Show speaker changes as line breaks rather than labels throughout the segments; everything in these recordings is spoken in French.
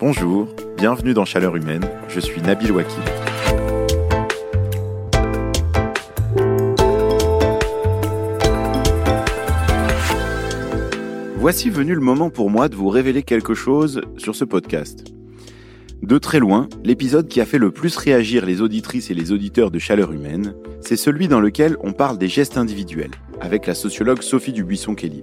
Bonjour, bienvenue dans Chaleur Humaine, je suis Nabil Wakil. Voici venu le moment pour moi de vous révéler quelque chose sur ce podcast. De très loin, l'épisode qui a fait le plus réagir les auditrices et les auditeurs de Chaleur Humaine, c'est celui dans lequel on parle des gestes individuels, avec la sociologue Sophie Dubuisson-Kelly.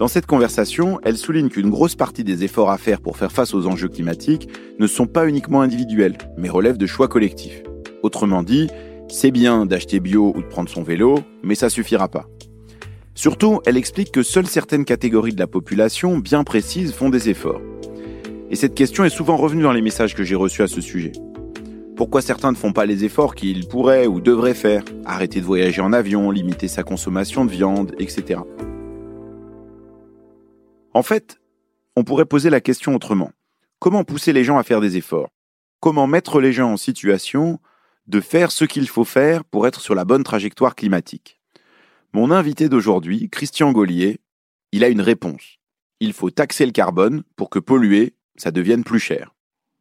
Dans cette conversation, elle souligne qu'une grosse partie des efforts à faire pour faire face aux enjeux climatiques ne sont pas uniquement individuels, mais relèvent de choix collectifs. Autrement dit, c'est bien d'acheter bio ou de prendre son vélo, mais ça suffira pas. Surtout, elle explique que seules certaines catégories de la population bien précises font des efforts. Et cette question est souvent revenue dans les messages que j'ai reçus à ce sujet. Pourquoi certains ne font pas les efforts qu'ils pourraient ou devraient faire? Arrêter de voyager en avion, limiter sa consommation de viande, etc. En fait, on pourrait poser la question autrement. Comment pousser les gens à faire des efforts? Comment mettre les gens en situation de faire ce qu'il faut faire pour être sur la bonne trajectoire climatique? Mon invité d'aujourd'hui, Christian Gaulier, il a une réponse. Il faut taxer le carbone pour que polluer, ça devienne plus cher.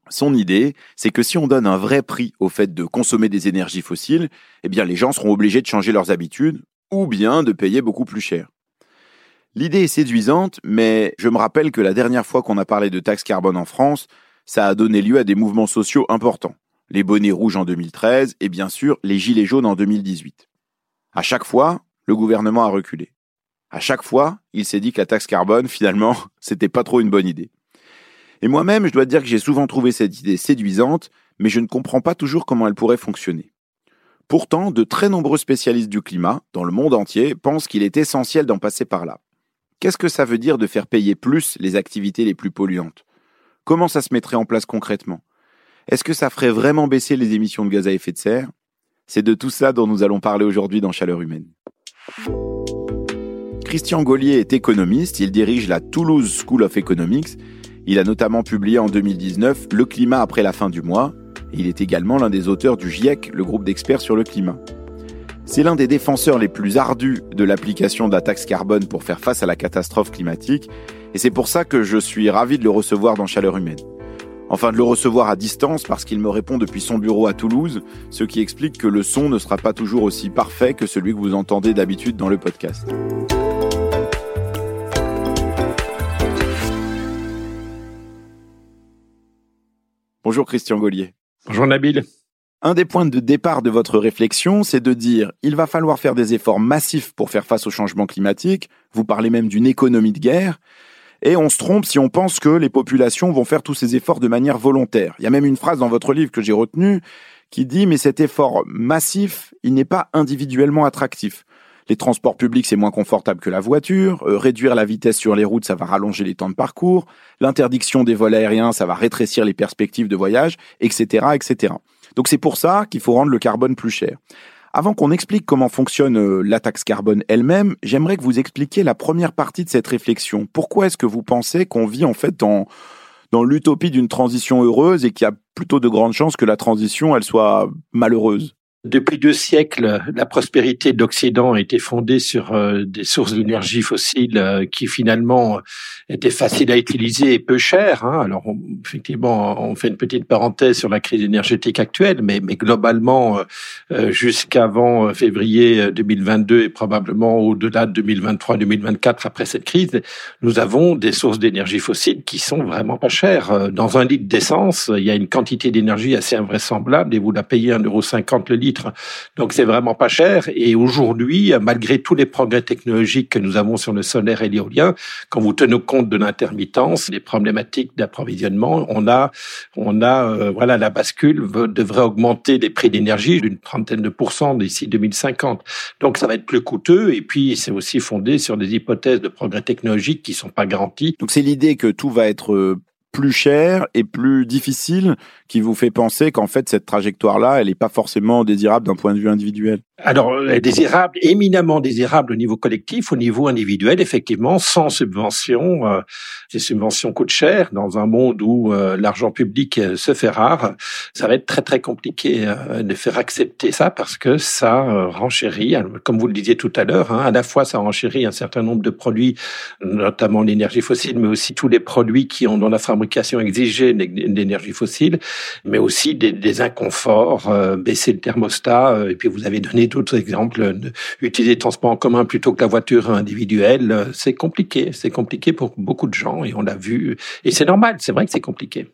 Son idée, c'est que si on donne un vrai prix au fait de consommer des énergies fossiles, eh bien les gens seront obligés de changer leurs habitudes ou bien de payer beaucoup plus cher. L'idée est séduisante, mais je me rappelle que la dernière fois qu'on a parlé de taxe carbone en France, ça a donné lieu à des mouvements sociaux importants. Les bonnets rouges en 2013 et bien sûr les gilets jaunes en 2018. À chaque fois, le gouvernement a reculé. À chaque fois, il s'est dit que la taxe carbone, finalement, c'était pas trop une bonne idée. Et moi-même, je dois dire que j'ai souvent trouvé cette idée séduisante, mais je ne comprends pas toujours comment elle pourrait fonctionner. Pourtant, de très nombreux spécialistes du climat, dans le monde entier, pensent qu'il est essentiel d'en passer par là. Qu'est-ce que ça veut dire de faire payer plus les activités les plus polluantes? Comment ça se mettrait en place concrètement? Est-ce que ça ferait vraiment baisser les émissions de gaz à effet de serre? C'est de tout ça dont nous allons parler aujourd'hui dans Chaleur Humaine. Christian Gaulier est économiste, il dirige la Toulouse School of Economics. Il a notamment publié en 2019 Le climat après la fin du mois. Il est également l'un des auteurs du GIEC, le groupe d'experts sur le climat. C'est l'un des défenseurs les plus ardus de l'application de la taxe carbone pour faire face à la catastrophe climatique, et c'est pour ça que je suis ravi de le recevoir dans Chaleur Humaine. Enfin, de le recevoir à distance parce qu'il me répond depuis son bureau à Toulouse, ce qui explique que le son ne sera pas toujours aussi parfait que celui que vous entendez d'habitude dans le podcast. Bonjour Christian Gaulier.
Bonjour Nabil.
Un des points de départ de votre réflexion, c'est de dire il va falloir faire des efforts massifs pour faire face au changement climatique. Vous parlez même d'une économie de guerre. Et on se trompe si on pense que les populations vont faire tous ces efforts de manière volontaire. Il y a même une phrase dans votre livre que j'ai retenue qui dit mais cet effort massif, il n'est pas individuellement attractif. Les transports publics, c'est moins confortable que la voiture. Euh, réduire la vitesse sur les routes, ça va rallonger les temps de parcours. L'interdiction des vols aériens, ça va rétrécir les perspectives de voyage, etc., etc. Donc c'est pour ça qu'il faut rendre le carbone plus cher. Avant qu'on explique comment fonctionne euh, la taxe carbone elle-même, j'aimerais que vous expliquiez la première partie de cette réflexion. Pourquoi est-ce que vous pensez qu'on vit en fait dans, dans l'utopie d'une transition heureuse et qu'il y a plutôt de grandes chances que la transition elle soit malheureuse?
Depuis deux siècles, la prospérité de l'Occident a été fondée sur euh, des sources d'énergie fossile euh, qui finalement étaient faciles à utiliser et peu chères. Hein. Alors effectivement, on fait une petite parenthèse sur la crise énergétique actuelle, mais, globalement, euh, jusqu'avant février 2022 et probablement au-delà de 2023-2024 après cette crise, nous avons des sources d'énergie fossile qui sont vraiment pas chères. Dans un litre d'essence, il y a une quantité d'énergie assez invraisemblable et vous la payez 1,50€ le litre donc c'est vraiment pas cher. Et aujourd'hui, malgré tous les progrès technologiques que nous avons sur le solaire et l'éolien, quand vous tenez compte de l'intermittence, des problématiques d'approvisionnement, on a, on a, euh, voilà, la bascule devrait augmenter les prix d'énergie d'une trentaine de pourcents d'ici 2050. Donc ça va être plus coûteux. Et puis c'est aussi fondé sur des hypothèses de progrès technologiques qui sont pas garanties.
Donc c'est l'idée que tout va être euh, plus cher et plus difficile qui vous fait penser qu'en fait cette trajectoire-là, elle n'est pas forcément désirable d'un point de vue individuel
alors, euh, désirable, éminemment désirable au niveau collectif, au niveau individuel, effectivement, sans subvention. Euh, les subventions coûtent cher dans un monde où euh, l'argent public se fait rare. Ça va être très très compliqué de faire accepter ça parce que ça renchérit, comme vous le disiez tout à l'heure, hein, à la fois ça renchérit un certain nombre de produits, notamment l'énergie fossile, mais aussi tous les produits qui ont dans la fabrication exigé l'énergie fossile, mais aussi des, des inconforts, baisser le thermostat, et puis vous avez donné d'autres exemples, utiliser le transport en commun plutôt que la voiture individuelle, c'est compliqué. C'est compliqué pour beaucoup de gens et on l'a vu. Et c'est normal, c'est vrai que c'est compliqué.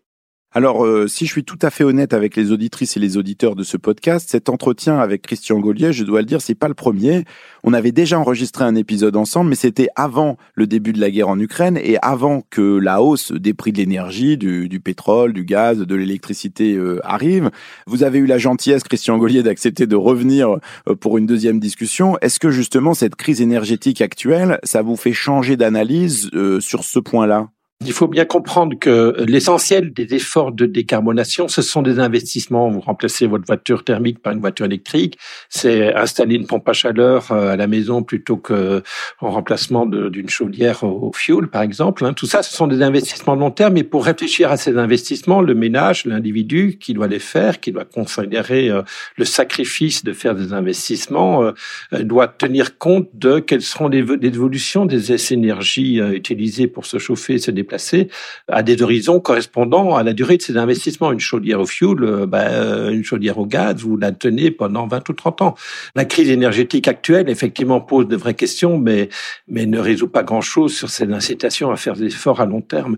Alors, euh, si je suis tout à fait honnête avec les auditrices et les auditeurs de ce podcast, cet entretien avec Christian Gaulier, je dois le dire, c'est pas le premier. On avait déjà enregistré un épisode ensemble, mais c'était avant le début de la guerre en Ukraine et avant que la hausse des prix de l'énergie, du, pétrole, du gaz, de l'électricité euh, arrive. Vous avez eu la gentillesse, Christian Gaulier, d'accepter de revenir euh, pour une deuxième discussion. Est-ce que justement cette crise énergétique actuelle, ça vous fait changer d'analyse sur ce point-là?
Il faut bien comprendre que l'essentiel des efforts de décarbonation, ce sont des investissements. Vous remplacez votre voiture thermique par une voiture électrique, c'est installer une pompe à chaleur euh, à la maison plutôt que en remplacement d'une chaudière au fuel, par exemple. Hein. Tout ça, ce sont des investissements de long terme. Et pour réfléchir à ces investissements, le ménage, l'individu qui doit les faire, qui doit considérer euh, le sacrifice de faire des investissements, euh, doit tenir compte de quelles seront les, évolutions des énergies utilisées pour se chauffer se déplacer à des horizons correspondant à la durée de ces investissements. Une chaudière au fioul, euh, ben, euh, une chaudière au gaz, vous la tenez pendant 20 ou 30 ans. La crise énergétique actuelle, effectivement, pose de vraies questions, mais, mais ne résout pas grand-chose sur cette incitation à faire des efforts à long terme.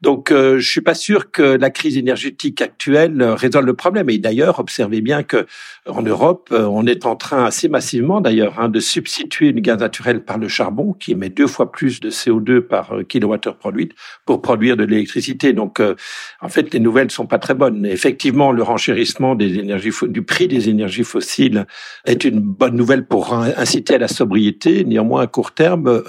Donc, euh, je suis pas sûr que la crise énergétique actuelle euh, résolve le problème. Et d'ailleurs, observez bien que en Europe, euh, on est en train assez massivement, d'ailleurs, hein, de substituer le gaz naturel par le charbon, qui émet deux fois plus de CO2 par kilowattheure produite pour produire de l'électricité. Donc, en fait, les nouvelles sont pas très bonnes. Effectivement, le renchérissement des énergies du prix des énergies fossiles est une bonne nouvelle pour inciter à la sobriété. Néanmoins, à court terme,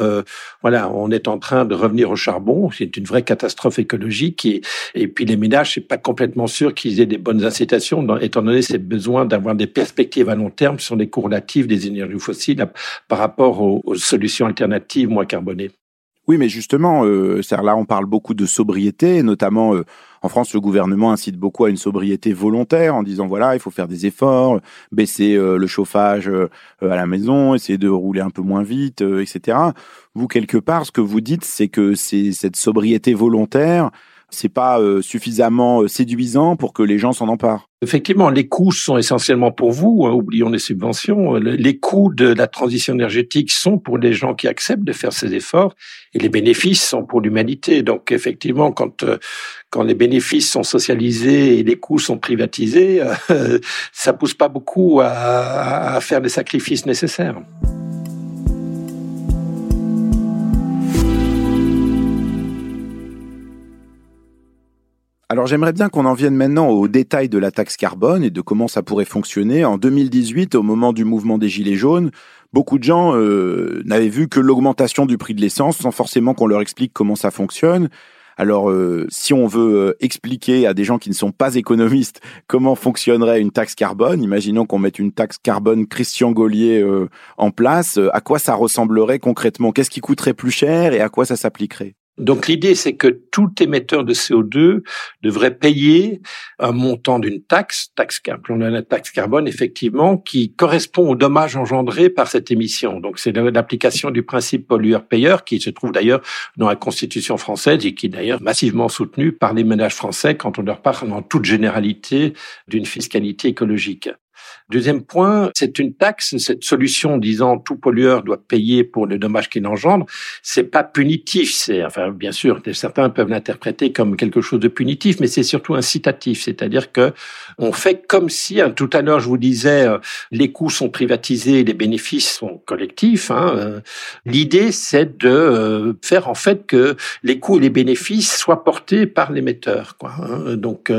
voilà, on est en train de revenir au charbon. C'est une vraie catastrophe écologique et, et puis les ménages, c'est pas complètement sûr qu'ils aient des bonnes incitations, étant donné ces besoins d'avoir des perspectives à long terme sur les cours relatifs des énergies fossiles par rapport aux, solutions alternatives moins carbonées.
Oui, mais justement, euh, là, on parle beaucoup de sobriété, notamment euh, en France, le gouvernement incite beaucoup à une sobriété volontaire en disant voilà, il faut faire des efforts, baisser euh, le chauffage euh, à la maison, essayer de rouler un peu moins vite, etc. Vous, quelque part, ce que vous dites, c'est que c'est cette sobriété volontaire, c'est pas euh, suffisamment euh, séduisant pour que les gens s'en emparent.
Effectivement, les coûts sont essentiellement pour vous. Hein, oublions les subventions. Les coûts de la transition énergétique sont pour les gens qui acceptent de faire ces efforts, et les bénéfices sont pour l'humanité. Donc, effectivement, quand euh, quand les bénéfices sont socialisés et les coûts sont privatisés, ça pousse pas beaucoup à faire les sacrifices nécessaires.
Alors j'aimerais bien qu'on en vienne maintenant aux détails de la taxe carbone et de comment ça pourrait fonctionner. En 2018, au moment du mouvement des Gilets jaunes, beaucoup de gens euh, n'avaient vu que l'augmentation du prix de l'essence sans forcément qu'on leur explique comment ça fonctionne. Alors, euh, si on veut euh, expliquer à des gens qui ne sont pas économistes comment fonctionnerait une taxe carbone, imaginons qu'on mette une taxe carbone Christian Gaulier en place, à quoi ça ressemblerait concrètement? Qu'est-ce qui coûterait plus cher et à quoi ça s'appliquerait?
Donc l'idée, c'est que tout émetteur de CO2 devrait payer un montant d'une taxe, taxe, la carbone, effectivement, qui correspond aux dommages engendrés par cette émission. Donc c'est l'application du principe pollueur-payeur qui se trouve d'ailleurs dans la Constitution française et qui est d'ailleurs massivement soutenu par les ménages français quand on leur parle en toute généralité d'une fiscalité écologique. Deuxième point, c'est une taxe, cette solution disant tout pollueur doit payer pour le dommage qu'il engendre, c'est pas punitif, c'est, enfin, bien sûr, certains peuvent l'interpréter comme quelque chose de punitif, mais c'est surtout incitatif, c'est-à-dire que on fait comme si, hein, tout à l'heure, je vous disais, euh, les coûts sont privatisés, les bénéfices sont collectifs. Hein, euh, L'idée, c'est de euh, faire en fait que les coûts et les bénéfices soient portés par l'émetteur. Quoi, hein. Donc,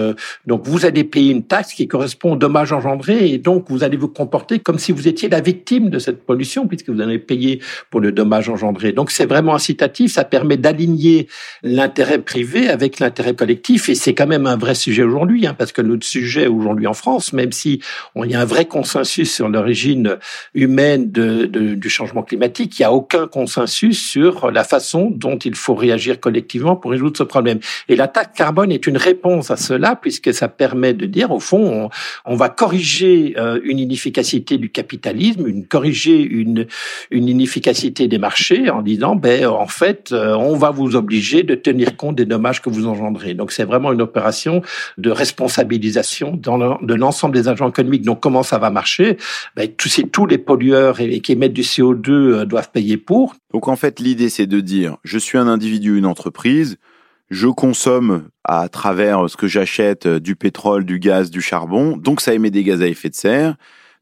donc, vous allez payer une taxe qui correspond au dommage engendré et donc vous allez vous comporter comme si vous étiez la victime de cette pollution puisque vous allez payer pour le dommage engendré. Donc c'est vraiment incitatif, ça permet d'aligner l'intérêt privé avec l'intérêt collectif et c'est quand même un vrai sujet aujourd'hui, hein, parce que notre sujet aujourd'hui en France, même si on y a un vrai consensus sur l'origine humaine du changement climatique, il n'y a aucun consensus sur la façon dont il faut réagir collectivement pour résoudre ce problème. Et la taxe carbone est une réponse à cela puisque ça permet de dire au fond on, on va corriger euh, une inefficacité du capitalisme, une corriger une une inefficacité des marchés en disant ben en fait euh, on va vous obliger de tenir compte des dommages que vous engendrez. Donc c'est vraiment une opération de responsabilisation dans de l'ensemble des agents économiques. Donc comment ça va marcher? Ben, tous, tous les pollueurs et, qui émettent du CO2 euh, doivent payer pour.
Donc en fait l'idée c'est de dire je suis un individu, une entreprise, je consomme à travers ce que j'achète euh, du pétrole, du gaz, du charbon, donc ça émet des gaz à effet de serre,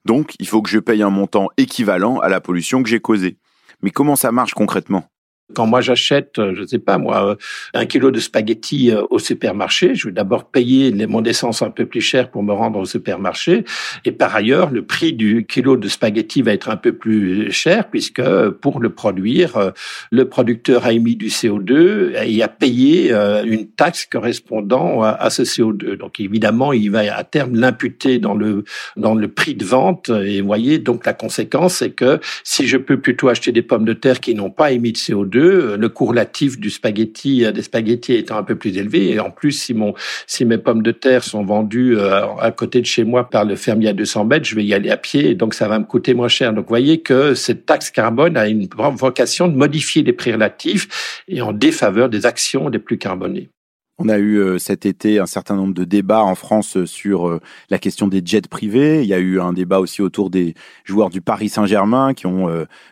donc il faut que je paye un montant équivalent à la pollution que j'ai causée. Mais comment ça marche concrètement?
Quand moi j'achète, euh, je ne sais pas moi, euh, un kilo de spaghettis euh, au supermarché, je vais d'abord payer mon essence un peu plus cher pour me rendre au supermarché. Et par ailleurs, le prix du kilo de spaghettis va être un peu plus cher puisque pour le produire, le producteur a émis du CO2 et a payé une taxe correspondant à ce CO2. Donc évidemment, il va à terme l'imputer dans le dans le prix de vente. Et vous voyez, donc la conséquence, c'est que si je peux plutôt acheter des pommes de terre qui n'ont pas émis de CO2 le cours relatif du spaghetti, euh, des spaghettis étant un peu plus élevé. Et en plus, si mon, si mes pommes de terre sont vendues euh, à côté de chez moi par le fermier à 200 mètres, je vais y aller à pied donc ça va me coûter moins cher. Donc, vous voyez que cette taxe carbone a une vocation de modifier les prix relatifs et en défaveur des actions les plus carbonées.
On a eu euh, cet été un certain nombre de débats en France euh, sur euh, la question des jets privés. Il y a eu un débat aussi autour des joueurs du Paris Saint-Germain qui ont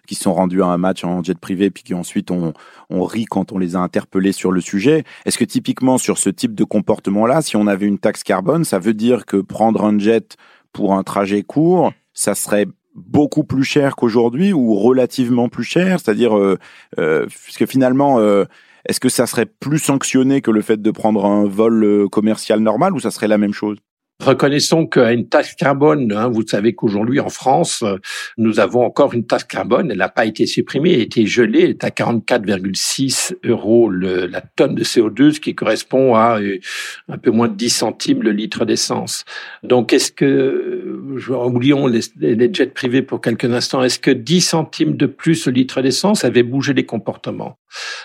qui sont rendus à un match en jet privé puis qui ensuite ont on rit quand on les a interpellés sur le sujet. Est-ce que typiquement sur ce type de comportement-là, si on avait une taxe carbone, ça veut dire que prendre un jet pour un trajet court, ça serait beaucoup plus cher qu'aujourd'hui ou relativement plus cher? C'est-à-dire, euh, puisque finalement, est-ce que ça serait plus sanctionné que le fait de prendre un vol euh, commercial normal ou ça serait la même chose?
Reconnaissons qu'à une taxe carbone, hein, vous savez qu'aujourd'hui en France, nous avons encore une taxe carbone, elle n'a pas été supprimée, elle a été gelée, elle est à 44,6 euros le, la tonne de CO2, ce qui correspond à euh, un peu moins de 10 centimes le litre d'essence. Donc est-ce que, oublions les, les, jets privés pour quelques instants, est-ce que 10 centimes de plus le litre d'essence avait bougé les comportements?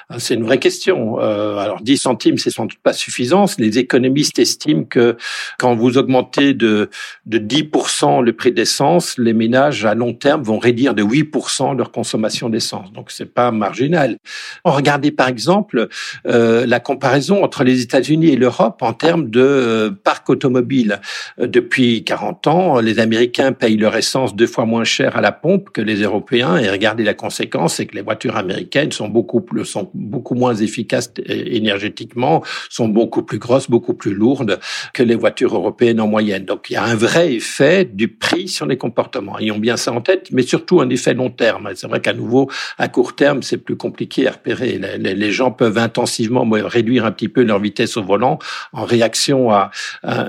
Ah, C'est une vraie question. Euh, alors 10 centimes, c'est sans doute pas suffisant. Les économistes estiment que quand vous augmenter de, de 10% le prix d'essence, les ménages à long terme vont réduire de 8% leur consommation d'essence. Donc c'est pas marginal. Regardez par exemple euh, la comparaison entre les États-Unis et l'Europe en termes de euh, parc automobile. Euh, depuis 40 ans, les Américains payent leur essence deux fois moins cher à la pompe que les Européens. Et regardez la conséquence, c'est que les voitures américaines sont beaucoup plus, sont beaucoup moins efficaces énergétiquement, sont beaucoup plus grosses, beaucoup plus lourdes que les voitures européennes en moyenne. Donc il y a un vrai effet du prix sur les comportements. Ayons bien ça en tête, mais surtout un effet long terme. C'est vrai qu'à nouveau, à court terme, c'est plus compliqué à repérer. Les, gens peuvent intensivement réduire un petit peu leur vitesse au volant en réaction à,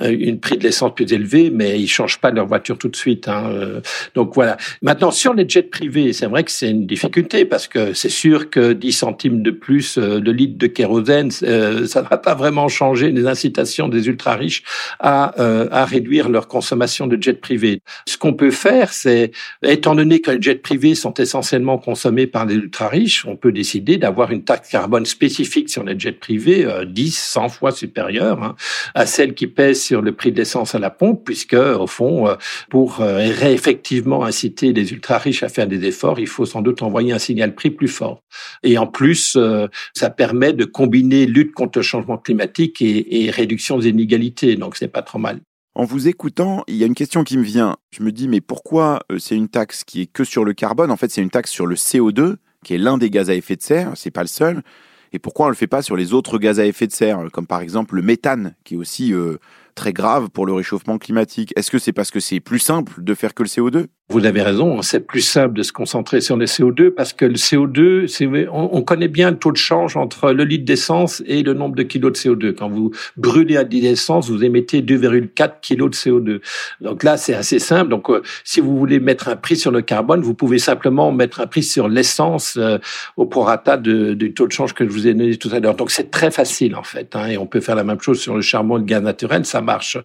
une prix de l'essence plus élevée, mais ils changent pas leur voiture tout de suite. Hein. Euh, donc voilà. Maintenant, sur les jets privés, c'est vrai que c'est une difficulté parce que c'est sûr que 10 centimes de plus euh, de litre de kérosène, euh, ça ne va pas vraiment changer les incitations des ultra riches à euh, à réduire leur consommation de jets privés. Ce qu'on peut faire, c'est, étant donné que les jets privés sont essentiellement consommés par les ultra-riches, on peut décider d'avoir une taxe carbone spécifique sur les jets privés, 10, euh, 100 fois supérieure hein, à celle qui pèse sur le prix de l'essence à la pompe, puisque, au fond, euh, pour effectivement inciter les ultra-riches à faire des efforts, il faut sans doute envoyer un signal prix plus fort. Et en plus, ça permet de combiner lutte contre le changement climatique et, et réduction des inégalités, donc c'est pas trop mal.
En vous écoutant, il y a une question qui me vient. Je me dis, mais pourquoi euh, c'est une taxe qui est que sur le carbone? En fait, c'est une taxe sur le CO2, qui est l'un des gaz à effet de serre, c'est pas le seul. Et pourquoi on ne le fait pas sur les autres gaz à effet de serre, comme par exemple le méthane, qui est aussi euh, très grave pour le réchauffement climatique? Est-ce que c'est parce que c'est plus simple de faire que le CO2
Vous avez raison, c'est plus simple de se concentrer sur le CO2 parce que le CO2, on, on connaît bien le taux de change entre le litre d'essence et le nombre de kilos de CO2. Quand vous brûlez à d'essence, vous émettez 2,4 kilos de CO2. Donc là, c'est assez simple. Donc, euh, si vous voulez mettre un prix sur le carbone, vous pouvez simplement mettre un prix sur l'essence euh, au prorata du taux de change que je vous ai donné tout à l'heure. Donc, c'est très facile en fait. Hein, et on peut faire la même chose sur le charbon et le gaz naturel, ça marche.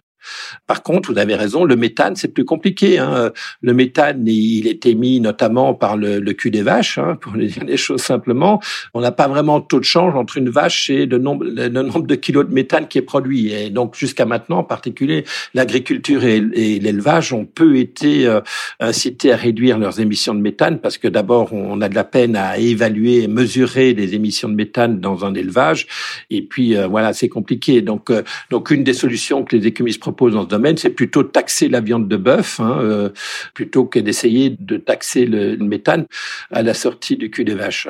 Par contre, vous avez raison, le méthane, c'est plus compliqué. Hein. Le méthane, il est émis notamment par le, cul des vaches, hein, pour dire les choses simplement. On n'a pas vraiment de taux de change entre une vache et le nombre, le nombre de kilos de méthane qui est produit. Et donc, jusqu'à maintenant, en particulier, l'agriculture et, l'élevage ont peu été euh, incités à réduire leurs émissions de méthane parce que d'abord, on a de la peine à évaluer et mesurer les émissions de méthane dans un élevage. Et puis, euh, voilà, c'est compliqué. Donc, euh, donc, une des solutions que les écumistes dans ce domaine, c'est plutôt taxer la viande de bœuf, hein, euh, plutôt que d'essayer de taxer le, méthane à la sortie du cul des vaches.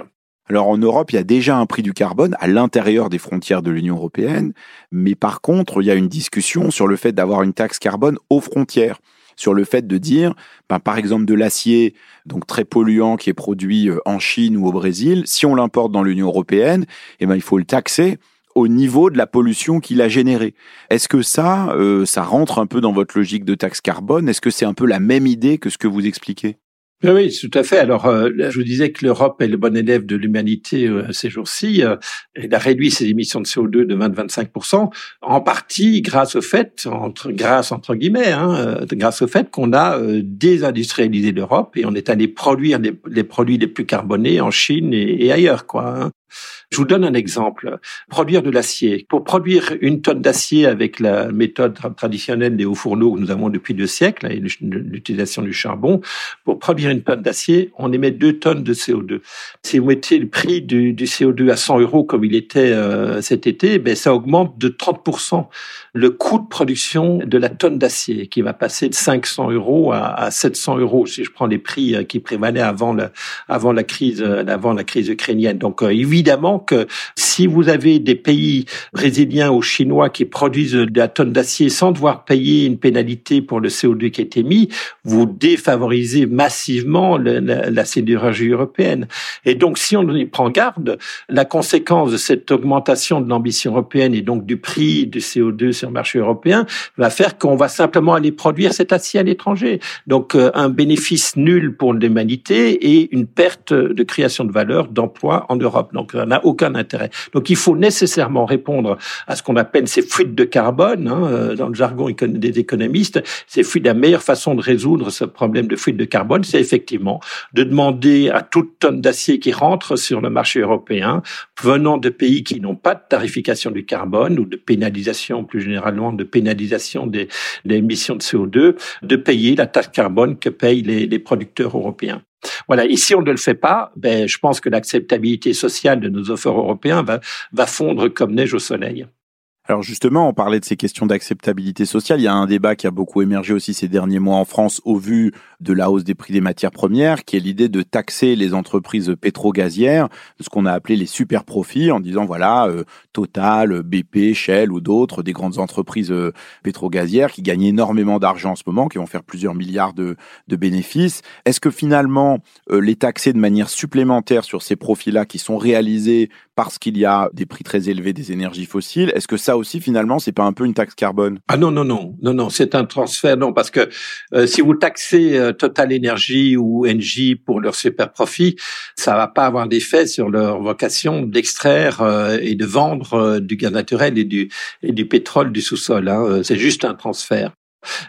Alors en Europe, il y a déjà un prix du carbone à l'intérieur des frontières de l'Union européenne, mais par contre, il y a une discussion sur le fait d'avoir une taxe carbone aux frontières, sur le fait de dire, ben, par exemple de l'acier, donc très polluant qui est produit euh, en Chine ou au Brésil, si on l'importe dans l'Union européenne, eh ben, il faut le taxer au niveau de la pollution qu'il a générée. Est-ce que ça, euh, ça rentre un peu dans votre logique de taxe carbone? Est-ce que c'est un peu la même idée que ce que vous expliquez?
Oui, tout à fait. Alors, euh, je vous disais que l'Europe est le bon élève de l'humanité euh, ces jours-ci. Euh, elle a réduit ses émissions de CO2 de 20-25%, en partie grâce au fait, entre, grâce entre guillemets, hein, grâce au fait qu'on a désindustrialisé l'Europe et on est allé produire les, produits les plus carbonés en Chine et, et ailleurs, quoi. Hein. Je vous donne un exemple. Produire de l'acier. Pour produire une tonne d'acier avec la méthode traditionnelle des hauts fourneaux que nous avons depuis deux siècles, et l'utilisation du charbon, pour produire une tonne d'acier, on émet deux tonnes de CO2. Si vous mettez le prix du, CO2 à 100 euros comme il était euh, cet été, ben ça augmente de 30% le coût de production de la tonne d'acier, qui va passer de 500 euros à, à 700 euros si je prends les prix euh, qui prévalaient avant la, avant la crise, euh, avant la crise ukrainienne. Donc évidemment que si vous avez des pays brésiliens ou chinois qui produisent de la tonne d'acier sans devoir payer une pénalité pour le CO2 qui est émis, vous défavorisez massivement la, la, sidérurgie européenne. Et donc, si on y prend garde, la conséquence de cette augmentation de l'ambition européenne et donc du prix du CO2 sur le marché européen va faire qu'on va simplement aller produire cet acier à l'étranger. Donc, euh, un bénéfice nul pour l'humanité et une perte de création de valeur, d'emplois en Europe. Donc, ça n'a Donc il faut nécessairement répondre à ce qu'on appelle ces fuites de carbone, hein, euh, dans le jargon des économistes. Ces la meilleure façon de résoudre ce problème de fuite de carbone, c'est effectivement de demander à toute tonne d'acier qui rentre sur le marché européen, venant de pays qui n'ont pas de tarification du carbone ou de pénalisation, plus généralement de pénalisation des, émissions de CO2, de payer la taxe carbone que payent les producteurs européens. Voilà. Et si on ne le fait pas, ben, je pense que l'acceptabilité sociale de nos offres européens va, va fondre comme neige au soleil.
Alors justement, on parlait de ces questions d'acceptabilité sociale. Il y a un débat qui a beaucoup émergé aussi ces derniers mois en France au vu de la hausse des prix des matières premières, qui est l'idée de taxer les entreprises pétro-gazières, ce qu'on a appelé les super profits, en disant voilà, euh, Total, BP, Shell ou d'autres, des grandes entreprises euh, pétro-gazières qui gagnent énormément d'argent en ce moment, qui vont faire plusieurs milliards de, de bénéfices. Est-ce que finalement, euh, les taxer de manière supplémentaire sur ces profits-là qui sont réalisés parce qu'il y a des prix très élevés des énergies fossiles, est-ce que ça aussi finalement c'est pas un peu une taxe carbone?
Ah non non non non non c'est un transfert non parce que euh, si vous taxez euh, Total Energy ou Engie pour leur super profit, ça va pas avoir d'effet sur leur vocation d'extraire euh, et de vendre du gaz naturel et du et du pétrole du sous-sol. Hein. C'est juste un transfert.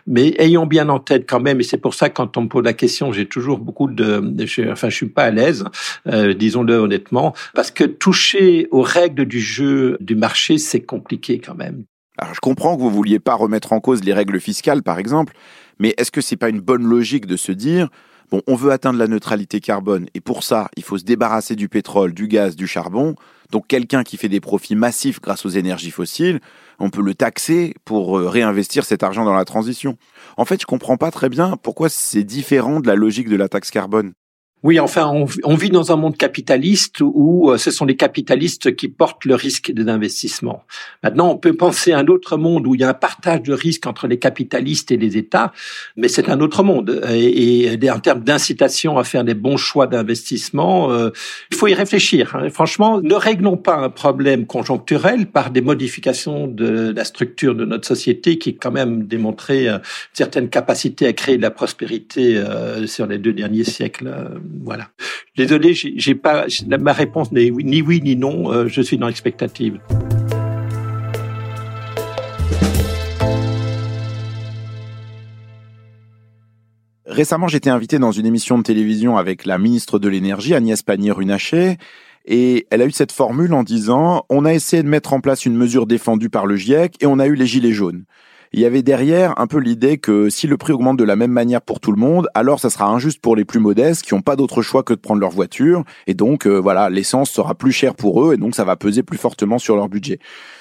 Mais ayons bien en tête quand même, et c'est pour ça quand on me pose la question, j'ai toujours beaucoup de, enfin je suis pas à l'aise, euh, disons-le honnêtement, parce que toucher aux règles du jeu du marché, c'est compliqué quand même.
Alors je comprends que vous vouliez pas remettre en cause les règles fiscales, par exemple, mais est-ce que c'est pas une bonne logique de se dire bon, on veut atteindre la neutralité carbone et pour ça, il faut se débarrasser du pétrole, du gaz, du charbon. Donc quelqu'un qui fait des profits massifs grâce aux énergies fossiles, on peut le taxer pour euh, réinvestir cet argent dans la transition. En fait, je comprends pas très bien pourquoi c'est différent de la logique de la taxe carbone.
Oui, enfin, on, vit dans un monde capitaliste où euh, ce sont les capitalistes qui portent le risque des investissements. Maintenant, on peut penser à un autre monde où il y a un partage de risques entre les capitalistes et les États, mais c'est un autre monde. Et, en termes d'incitation à faire des bons choix d'investissement, euh, il faut y réfléchir. Hein. Franchement, ne réglons pas un problème conjoncturel par des modifications de la structure de notre société qui, quand même, démontré euh, certaines capacités à créer de la prospérité sur les deux derniers siècles voilà. Désolé, j'ai pas ma réponse n'est ni oui ni non. Euh, je suis dans l'expectative.
Récemment, j'étais invité dans une émission de télévision avec la ministre de l'énergie, Agnès Pannier-Runacher, et elle a eu cette formule en disant on a essayé de mettre en place une mesure défendue par le GIEC et on a eu les gilets jaunes il y avait derrière un peu l'idée que si le prix augmente de la même manière pour tout le monde, alors ça sera injuste pour les plus modestes qui n'ont pas d'autre choix que de prendre leur voiture. Et donc, euh, voilà, l'essence sera plus chère pour eux et donc ça va peser plus fortement sur leur budget.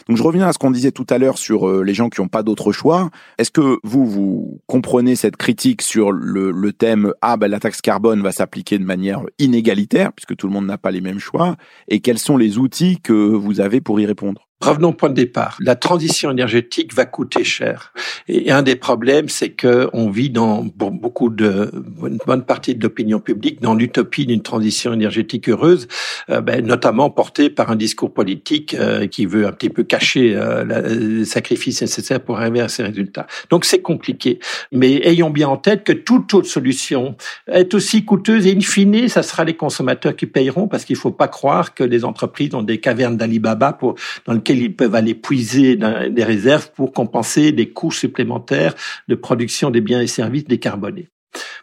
Donc je reviens à ce qu'on disait tout à l'heure sur euh, les gens qui n'ont pas d'autre choix. Est-ce que vous, vous comprenez cette critique sur le, le thème « Ah, ben, la taxe carbone va s'appliquer de manière inégalitaire puisque tout le monde n'a pas les mêmes choix » et quels sont les outils que vous avez pour y répondre?
Revenons au point de départ. La transition énergétique va coûter cher. Et un des problèmes, c'est que on vit dans beaucoup de une bonne partie de l'opinion publique dans l'utopie d'une transition énergétique heureuse, euh, ben, notamment portée par un discours politique euh, qui veut un petit peu cacher euh, le sacrifice nécessaire pour arriver à ces résultats. Donc c'est compliqué. Mais ayons bien en tête que toute autre solution est aussi coûteuse et in fine, ça sera les consommateurs qui payeront parce qu'il faut pas croire que les entreprises ont des cavernes d'Alibaba pour dans lesquelles ils peuvent aller puiser des réserves pour compenser des coûts supplémentaires de production des biens et services décarbonés.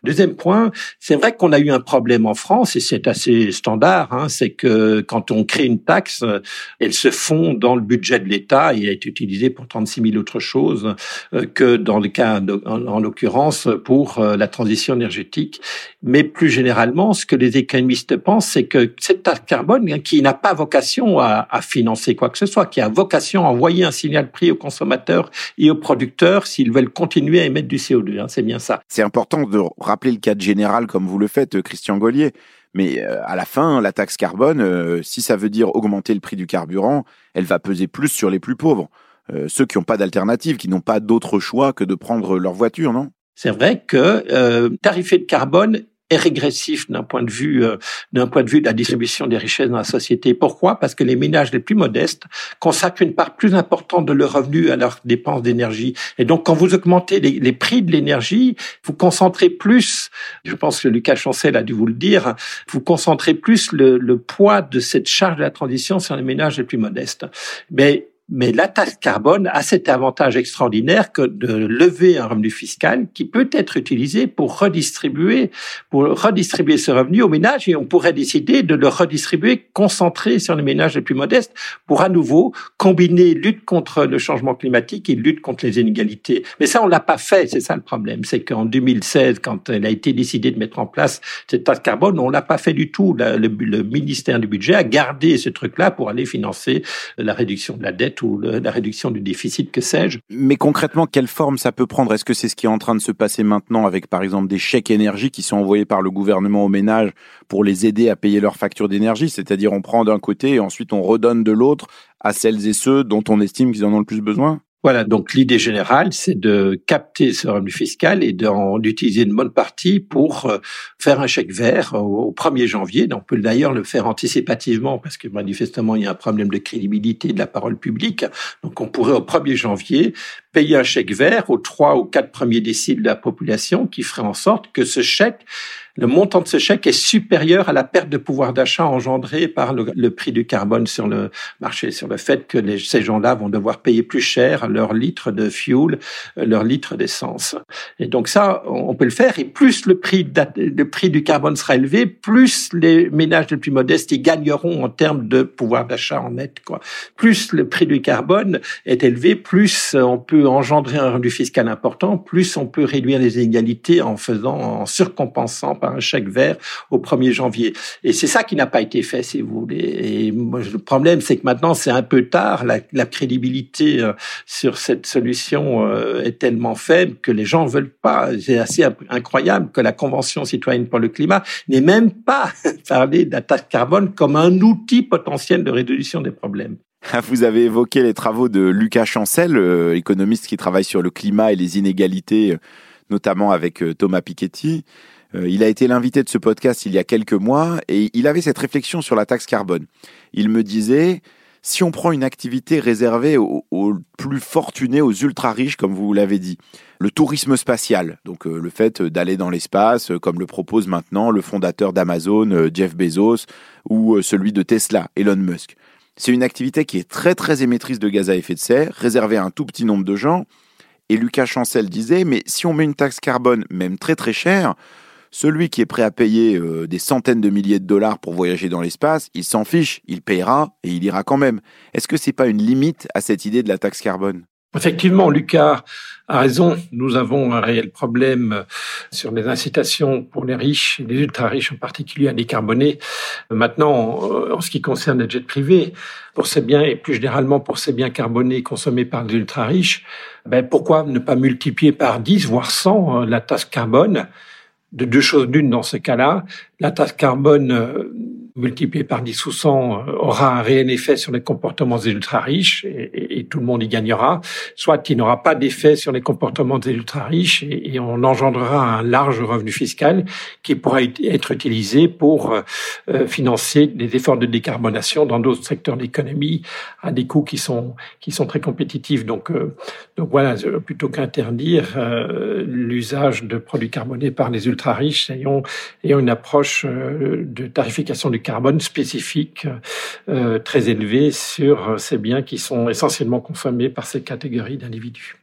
Deuxième point, c'est vrai qu'on a eu un problème en France et c'est assez standard, hein, c'est que quand on crée une taxe, elle se fond dans le budget de l'État et est utilisée pour 36 000 autres choses euh, que dans le cas, en, l'occurrence, pour euh, la transition énergétique. Mais plus généralement, ce que les économistes pensent, c'est que cette taxe carbone, hein, qui n'a pas vocation à, à financer quoi que ce soit, qui a vocation à envoyer un signal prix aux consommateurs et aux producteurs s'ils veulent continuer à émettre du CO2. Hein, c'est bien ça.
C'est important de rappeler le cadre général comme vous le faites, euh, Christian Gaulier. Mais euh, à la fin, la taxe carbone, euh, si ça veut dire augmenter le prix du carburant, elle va peser plus sur les plus pauvres, ceux qui n'ont pas d'alternative, qui n'ont pas d'autre choix que de prendre leur voiture, non?
C'est vrai que tarifer le carbone est régressif d'un point de vue euh, d'un point de vue de la distribution des richesses dans la société. Pourquoi? Parce que les ménages les plus modestes consacrent une part plus importante de leurs revenus à leurs dépenses d'énergie. Et donc, quand vous augmentez les, les prix de l'énergie, vous concentrez plus. Je pense que Lucas Chancel a dû vous le dire. Vous concentrez plus le, le poids de cette charge de la transition sur les ménages les plus modestes. Mais mais la taxe carbone a cet avantage extraordinaire que de lever un revenu fiscal qui peut être utilisé pour redistribuer, pour redistribuer ce revenu aux ménages et on pourrait décider de le redistribuer concentré sur les ménages les plus modestes pour à nouveau combiner lutte contre le changement climatique et lutte contre les inégalités. Mais ça, on l'a pas fait. C'est ça le problème. C'est qu'en 2016, quand il a été décidé de mettre en place cette taxe carbone, on l'a pas fait du tout. Le, le ministère du budget a gardé ce truc-là pour aller financer la réduction de la dette ou la réduction du déficit, que sais-je.
Mais concrètement, quelle forme ça peut prendre? Est-ce que c'est ce qui est en train de se passer maintenant avec, par exemple, des chèques énergie qui sont envoyés par le gouvernement aux ménages pour les aider à payer leurs factures d'énergie? C'est-à-dire on prend d'un côté et ensuite on redonne de l'autre à celles et ceux dont on estime qu'ils en ont le plus besoin?
Voilà, donc l'idée générale, c'est de capter ce revenu fiscal et d'en utiliser une bonne partie pour euh, faire un chèque vert au 1er janvier. On peut d'ailleurs le faire anticipativement parce que manifestement, il y a un problème de crédibilité de la parole publique. Donc on pourrait au 1er janvier payer un chèque vert aux trois ou quatre premiers déciles de la population qui ferait en sorte que ce chèque le montant de ce chèque est supérieur à la perte de pouvoir d'achat engendrée par le, prix du carbone sur le marché, sur le fait que ces gens-là vont devoir payer plus cher leur litre de fuel, leur litre d'essence. Et donc ça, on peut le faire. Et plus le prix, le prix du carbone sera élevé, plus les ménages les plus modestes y gagneront en termes de pouvoir d'achat en net. Quoi. Plus le prix du carbone est élevé, plus on peut peut engendrer un rendu fiscal important, plus on peut réduire les inégalités en faisant, en surcompensant par un chèque vert au 1er janvier. Et c'est ça qui n'a pas été fait, si vous voulez. Et le problème, c'est que maintenant, c'est un peu tard. La, la crédibilité euh, sur cette solution euh, est tellement faible que les gens veulent pas. C'est assez incroyable que la Convention citoyenne pour le climat n'ait même pas parlé taxe carbone comme un outil potentiel de résolution des problèmes.
Vous avez évoqué les travaux de Lucas Chancel, euh, économiste qui travaille sur le climat et les inégalités, notamment avec Thomas Piketty. Il a été l'invité de ce podcast il y a quelques mois et il avait cette réflexion sur la taxe carbone. Il me disait, si on prend une activité réservée aux, plus fortunés, aux ultra riches, comme vous l'avez dit, le tourisme spatial, donc euh, le fait d'aller dans l'espace, euh, comme le propose maintenant le fondateur d'Amazon, euh, Jeff Bezos, ou celui de Tesla, Elon Musk. C'est une activité qui est très très émettrice de gaz à effet de serre, réservée à un tout petit nombre de gens. Et Lucas Chancel disait, mais si on met une taxe carbone, même très très chère, celui qui est prêt à payer euh, des centaines de milliers de dollars pour voyager dans l'espace, il s'en fiche, il payera et il ira quand même. Est-ce que c'est pas une limite à cette idée de la taxe carbone?
Effectivement, Lucas a raison. Nous avons un réel problème sur les incitations pour les riches, les ultra riches en particulier, à décarboner. Maintenant, euh, en ce qui concerne les jets privés, pour ces biens et plus généralement pour ces biens carbonés consommés par les ultra riches, ben pourquoi ne pas multiplier par 10 voire 100 euh, la taxe carbone? De deux choses d'une dans ce cas-là. La taxe carbone euh, multiplié par 10 ou 100 euh, aura un réel effet sur les comportements des ultra-riches et, et, tout le monde y gagnera, soit il n'aura pas d'effet sur les comportements des ultra-riches et, et, on engendrera un large revenu fiscal qui pourra être utilisé pour euh, euh, financer des efforts de décarbonation dans d'autres secteurs de l'économie à des coûts qui sont qui sont très compétitifs. Donc donc voilà, plutôt qu'interdire l'usage de produits carbonés par les ultra-riches, ayons ayons une approche de tarification carbone spécifique euh, très élevé sur ces biens qui sont essentiellement consommés par ces catégories d'individus.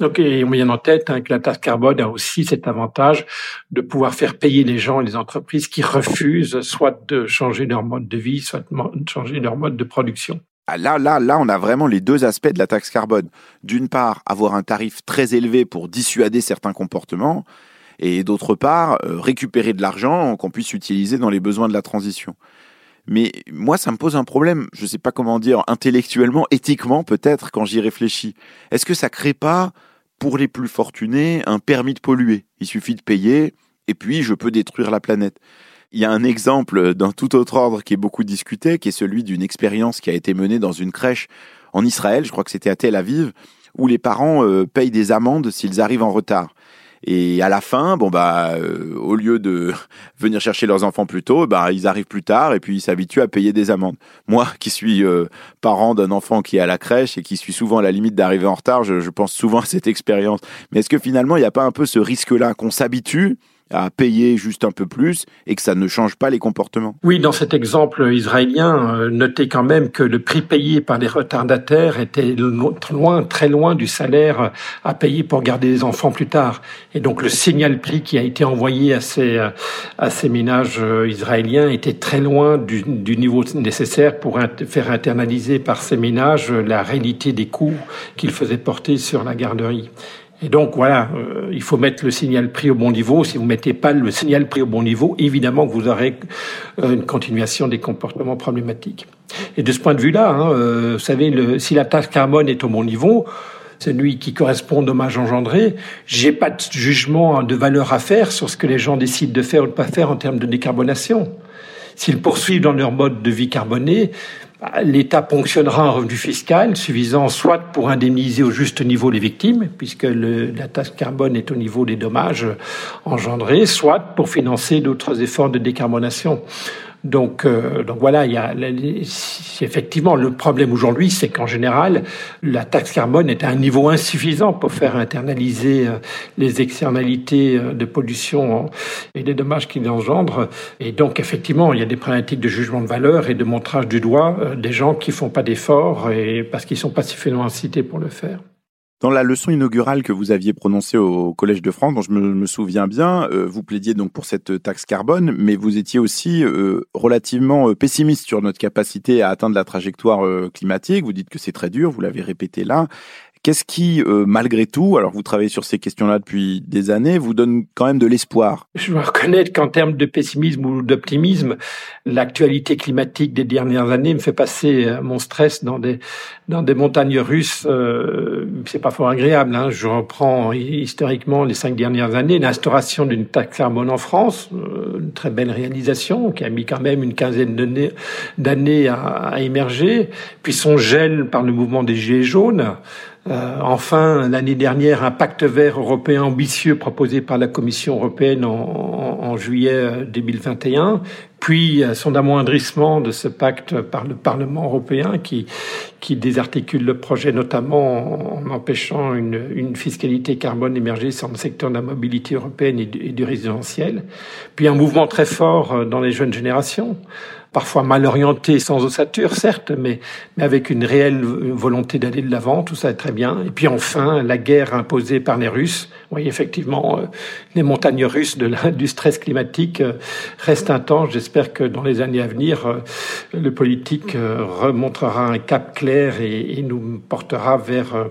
Donc, on met en tête hein, que la taxe carbone a aussi cet avantage de pouvoir faire payer les gens et les entreprises qui refusent soit de changer leur mode de vie, soit de changer leur mode de production.
Ah, là, là, là, on a vraiment les deux aspects de la taxe carbone. D'une part, avoir un tarif très élevé pour dissuader certains comportements, et d'autre part, euh, récupérer de l'argent qu'on puisse utiliser dans les besoins de la transition. Mais moi, ça me pose un problème, je ne sais pas comment dire, intellectuellement, éthiquement peut-être, quand j'y réfléchis. Est-ce que ça crée pas, pour les plus fortunés, un permis de polluer? Il suffit de payer, et puis je peux détruire la planète. Il y a un exemple d'un tout autre ordre qui est beaucoup discuté, qui est celui d'une expérience qui a été menée dans une crèche en Israël, je crois que c'était à Tel Aviv, où les parents euh, payent des amendes s'ils arrivent en retard. Et à la fin, bon bah, euh, au lieu de venir chercher leurs enfants plus tôt, bah ils arrivent plus tard et puis ils s'habituent à payer des amendes. Moi, qui suis euh, parent d'un enfant qui est à la crèche et qui suis souvent à la limite d'arriver en retard, je, je pense souvent à cette expérience. Mais est-ce que finalement, il n'y a pas un peu ce risque-là qu'on s'habitue à payer juste un peu plus et que ça ne change pas les comportements.
Oui, dans cet exemple israélien, euh, notez quand même que le prix payé par les retardataires était loin, très loin du salaire à payer pour garder les enfants plus tard. Et donc le signal prix qui a été envoyé à ces, à ces ménages euh, israéliens était très loin du niveau nécessaire pour faire internaliser par ces ménages la réalité des coûts qu'ils faisaient porter sur la garderie. Et donc voilà, euh, il faut mettre le signal prix au bon niveau. Si vous mettez pas le signal prix au bon niveau, évidemment que vous aurez euh, une continuation des comportements problématiques. Et de ce point de vue-là, hein, euh, vous savez, le, si la taxe carbone est au bon niveau, celui qui correspond au dommage engendré, j'ai pas de jugement de valeur à faire sur ce que les gens décident de faire ou de pas faire en termes de décarbonation. S'ils poursuivent dans leur mode de vie carboné, L'État ponctionnera un revenu fiscal suffisant soit pour indemniser au juste niveau les victimes, puisque la taxe carbone est au niveau des dommages engendrés, soit pour financer d'autres efforts de décarbonation. Donc, euh, donc voilà, il y a effectivement le problème aujourd'hui, c'est qu'en général, la taxe carbone est à un niveau insuffisant pour faire internaliser euh, les externalités euh, de pollution et des dommages qu'il engendre. Et donc, effectivement, il y a des problématiques de jugement de valeur et de montrage du doigt des gens qui font pas d'efforts et parce qu'ils sont pas suffisamment incités pour le faire.
Dans la leçon inaugurale que vous aviez prononcée au Collège de France, dont je me, souviens bien, euh, vous plaidiez donc pour cette taxe carbone, mais vous étiez aussi euh, relativement euh, pessimiste sur notre capacité à atteindre la trajectoire climatique. Vous dites que c'est très dur, vous l'avez répété là. Qu'est-ce qui, euh, malgré tout, alors vous travaillez sur ces questions-là depuis des années, vous donne quand même de l'espoir?
Je dois reconnaître qu'en termes de pessimisme ou d'optimisme, l'actualité climatique des dernières années me fait passer euh, mon stress dans des dans des montagnes russes. Euh, c'est pas fort agréable. Hein. Je reprends historiquement les cinq dernières années l'instauration d'une taxe carbone en France, euh, une très belle réalisation qui a mis quand même une quinzaine d'années à, à émerger, puis son gel par le mouvement des Gilets jaunes. Euh, enfin, l'année dernière, un pacte vert européen ambitieux proposé par la Commission européenne en, juillet 2021, puis son amoindrissement de ce pacte par le Parlement européen qui, qui désarticule le projet notamment en, empêchant une, une, fiscalité carbone émergée sur le secteur de la mobilité européenne et du, et du résidentiel, puis un mouvement très fort dans les jeunes générations parfois mal orienté, sans ossature, certes, mais, mais avec une réelle volonté d'aller de l'avant, tout ça est très bien. Et puis enfin, la guerre imposée par les Russes. Oui, effectivement, euh, les montagnes russes de la, du stress climatique euh, restent intenses. J'espère que dans les années à venir, euh, le politique remontrera un cap clair et, nous portera vers,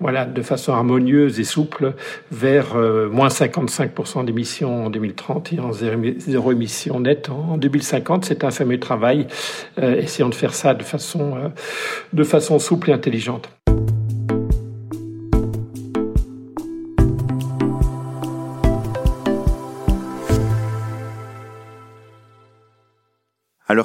voilà, de façon harmonieuse et souple, vers moins 55% d'émissions en 2030 et en zéro, émission nette en 2050. C'est un fameux travail. Euh, essayons de faire ça euh, de façon souple et intelligente.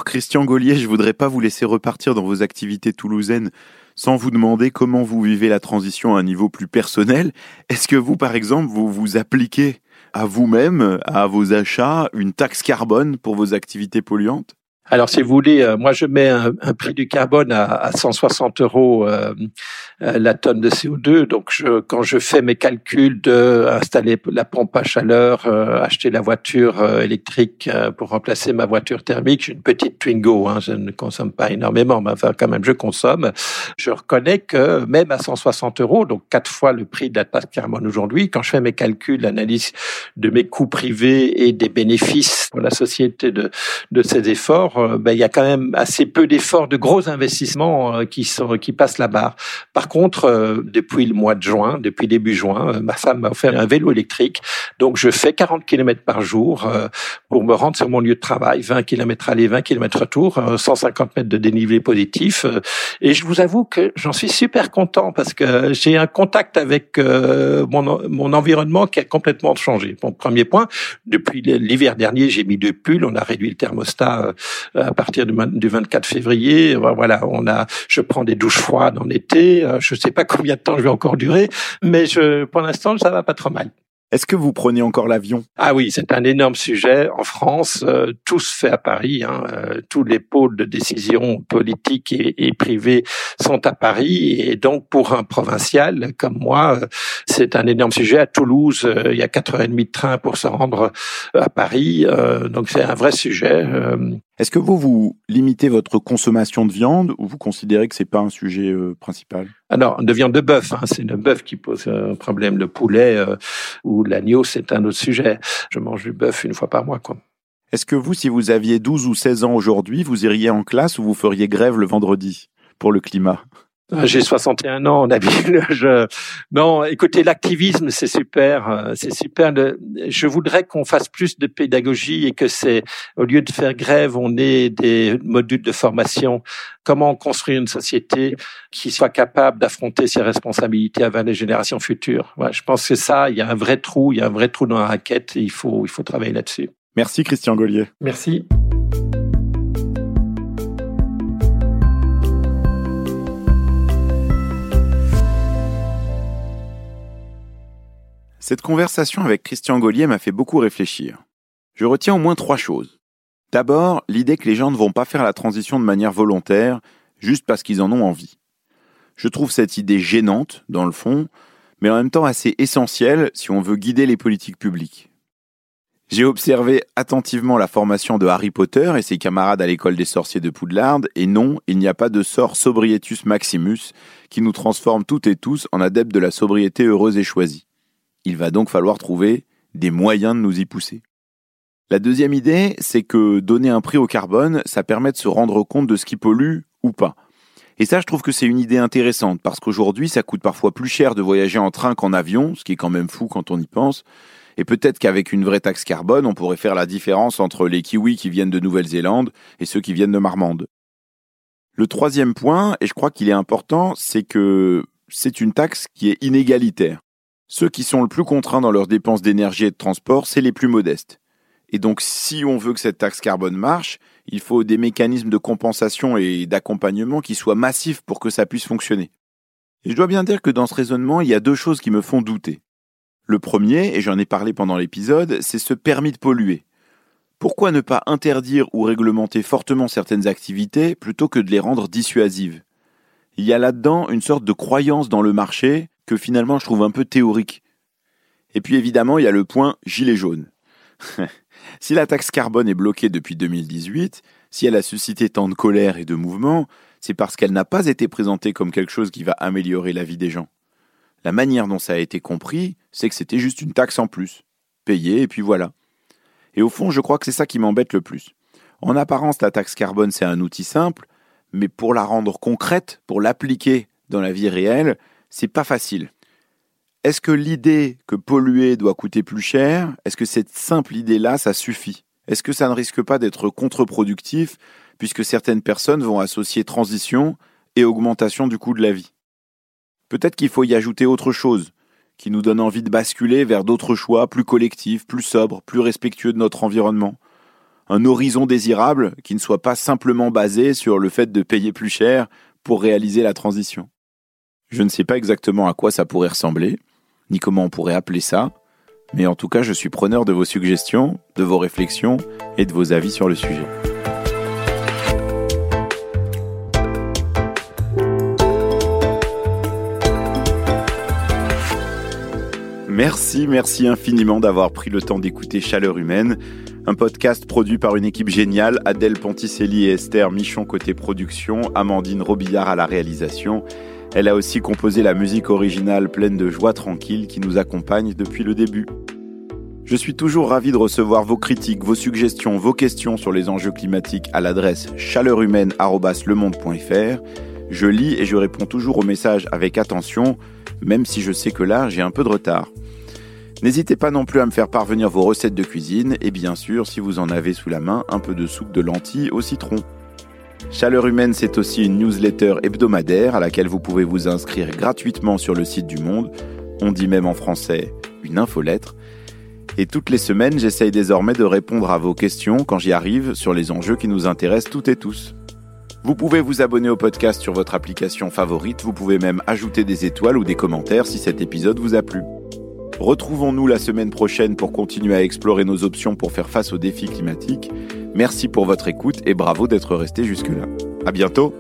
Christian Gaulier, je voudrais pas vous laisser repartir dans vos activités toulousaines sans vous demander comment vous vivez la transition à un niveau plus personnel. Est-ce que vous, par exemple, vous vous appliquez à vous-même, à vos achats, une taxe carbone pour vos activités polluantes?
Alors, si vous voulez, euh, moi, je mets un, prix du carbone à, à 160 euros euh, euh, la tonne de CO2. Donc, je, quand je fais mes calculs de installer la pompe à chaleur, acheter la voiture électrique pour remplacer ma voiture thermique, j'ai une petite Twingo. Hein, je ne consomme pas énormément, mais enfin, quand même, je consomme. Je reconnais que même à 160 euros, donc quatre fois le prix de la taxe carbone aujourd'hui, quand je fais mes calculs, l'analyse de mes coûts privés et des bénéfices pour la société de, de ces efforts, euh, ben, il y a quand même assez peu d'efforts, de gros investissements euh, qui sont qui passent la barre. Par contre, euh, depuis le mois de juin, depuis début juin, ma femme m'a offert un vélo électrique, donc je fais 40 km par jour pour me rendre sur mon lieu de travail, 20 km aller, 20 km retour, 150 mètres de dénivelé positif, et je vous avoue que j'en suis super content parce que j'ai un contact avec mon, mon environnement qui a complètement changé. Bon, premier point, depuis l'hiver dernier, j'ai mis deux pulls, on a réduit le thermostat à partir du, 24 février. Voilà, on a, je prends des douches froides en été. Euh, je ne sais pas combien de temps je vais encore durer, mais je, pour l'instant, ça va pas trop mal.
Est-ce que vous prenez encore l'avion?
Ah oui, c'est un énorme sujet. En France, euh, tout se fait à Paris. Hein. Euh, tous les pôles de décision politiques et, et privés sont à Paris. Et donc, pour un provincial comme moi, euh, c'est un énorme sujet. À Toulouse, il y a 4h30 de train pour se rendre à Paris. donc, c'est un vrai sujet.
Est-ce que vous, vous limitez votre consommation de viande ou vous considérez que c'est pas un sujet principal?
Alors, de viande de bœuf, hein, c'est le bœuf qui pose un problème. Le poulet euh, ou l'agneau, c'est un autre sujet. Je mange du bœuf une fois par mois, quoi.
Est-ce que vous, si vous aviez 12 ou 16 ans aujourd'hui, vous iriez en classe ou vous feriez grève le vendredi pour le climat?
J'ai 61 ans, Nabil. Je... Non, écoutez, l'activisme, c'est super, euh, c'est super. Je voudrais qu'on fasse plus de pédagogie et que c'est, au lieu de faire grève, on ait des modules de formation. Comment construire une société qui soit capable d'affronter ses responsabilités avec les générations futures? je pense que ça, il y a un vrai trou, il y a un vrai trou dans la raquette et il faut, il faut travailler là-dessus.
Merci Christian Gaulier.
Merci.
Cette conversation avec Christian Gaulier m'a fait beaucoup réfléchir. Je retiens au moins trois choses. D'abord, l'idée que les gens ne vont pas faire la transition de manière volontaire, juste parce qu'ils en ont envie. Je trouve cette idée gênante, dans le fond, mais en même temps assez essentielle si on veut guider les politiques publiques. J'ai observé attentivement la formation de Harry Potter et ses camarades à l'école des sorciers de Poudlard, et non, il n'y a pas de sort sobrietus maximus qui nous transforme toutes et tous en adeptes de la sobriété heureuse et choisie. Il va donc falloir trouver des moyens de nous y pousser. La deuxième idée, c'est que donner un prix au carbone, ça permet de se rendre compte de ce qui pollue ou pas. Et ça, je trouve que c'est une idée intéressante, parce qu'aujourd'hui, ça coûte parfois plus cher de voyager en train qu'en avion, ce qui est quand même fou quand on y pense. Et peut-être qu'avec une vraie taxe carbone, on pourrait faire la différence entre les kiwis qui viennent de Nouvelle-Zélande et ceux qui viennent de Marmande. Le troisième point, et je crois qu'il est important, c'est que c'est une taxe qui est inégalitaire. Ceux qui sont le plus contraints dans leurs dépenses d'énergie et de transport, c'est les plus modestes. Et donc, si on veut que cette taxe carbone marche, il faut des mécanismes de compensation et d'accompagnement qui soient massifs pour que ça puisse fonctionner. Et je dois bien dire que dans ce raisonnement, il y a deux choses qui me font douter. Le premier, et j'en ai parlé pendant l'épisode, c'est ce permis de polluer. Pourquoi ne pas interdire ou réglementer fortement certaines activités plutôt que de les rendre dissuasives? Il y a là-dedans une sorte de croyance dans le marché que finalement je trouve un peu théorique. Et puis évidemment, il y a le point gilet jaune. Si la taxe carbone est bloquée depuis 2018, si elle a suscité tant de colère et de mouvement, c'est parce qu'elle n'a pas été présentée comme quelque chose qui va améliorer la vie des gens. La manière dont ça a été compris, c'est que c'était juste une taxe en plus. Payée, et puis voilà. Et au fond, je crois que c'est ça qui m'embête le plus. En apparence, la taxe carbone, c'est un outil simple, mais pour la rendre concrète, pour l'appliquer dans la vie réelle, c'est pas facile. Est-ce que l'idée que polluer doit coûter plus cher, est-ce que cette simple idée-là, ça suffit? Est-ce que ça ne risque pas d'être contre-productif, puisque certaines personnes vont associer transition et augmentation du coût de la vie? Peut-être qu'il faut y ajouter autre chose, qui nous donne envie de basculer vers d'autres choix plus collectifs, plus sobres, plus respectueux de notre environnement. Un horizon désirable qui ne soit pas simplement basé sur le fait de payer plus cher pour réaliser la transition. Je ne sais pas exactement à quoi ça pourrait ressembler, ni comment on pourrait appeler ça, mais en tout cas je suis preneur de vos suggestions, de vos réflexions et de vos avis sur le sujet. Merci, merci infiniment d'avoir pris le temps d'écouter Chaleur Humaine, un podcast produit par une équipe géniale, Adèle Ponticelli et Esther Michon côté production, Amandine Robillard à la réalisation elle a aussi composé la musique originale pleine de joie tranquille qui nous accompagne depuis le début. Je suis toujours ravi de recevoir vos critiques, vos suggestions, vos questions sur les enjeux climatiques à l'adresse chaleurhumaine.lemonde.fr. Je lis et je réponds toujours aux messages avec attention, même si je sais que là, j'ai un peu de retard. N'hésitez pas non plus à me faire parvenir vos recettes de cuisine et bien sûr, si vous en avez sous la main, un peu de soupe de lentilles au citron. Chaleur humaine, c'est aussi une newsletter hebdomadaire à laquelle vous pouvez vous inscrire gratuitement sur le site du Monde. On dit même en français une infolettre. Et toutes les semaines, j'essaye désormais de répondre à vos questions quand j'y arrive sur les enjeux qui nous intéressent toutes et tous. Vous pouvez vous abonner au podcast sur votre application favorite, vous pouvez même ajouter des étoiles ou des commentaires si cet épisode vous a plu. Retrouvons-nous la semaine prochaine pour continuer à explorer nos options pour faire face aux défis climatiques. Merci pour votre écoute et bravo d'être resté jusque-là. À bientôt!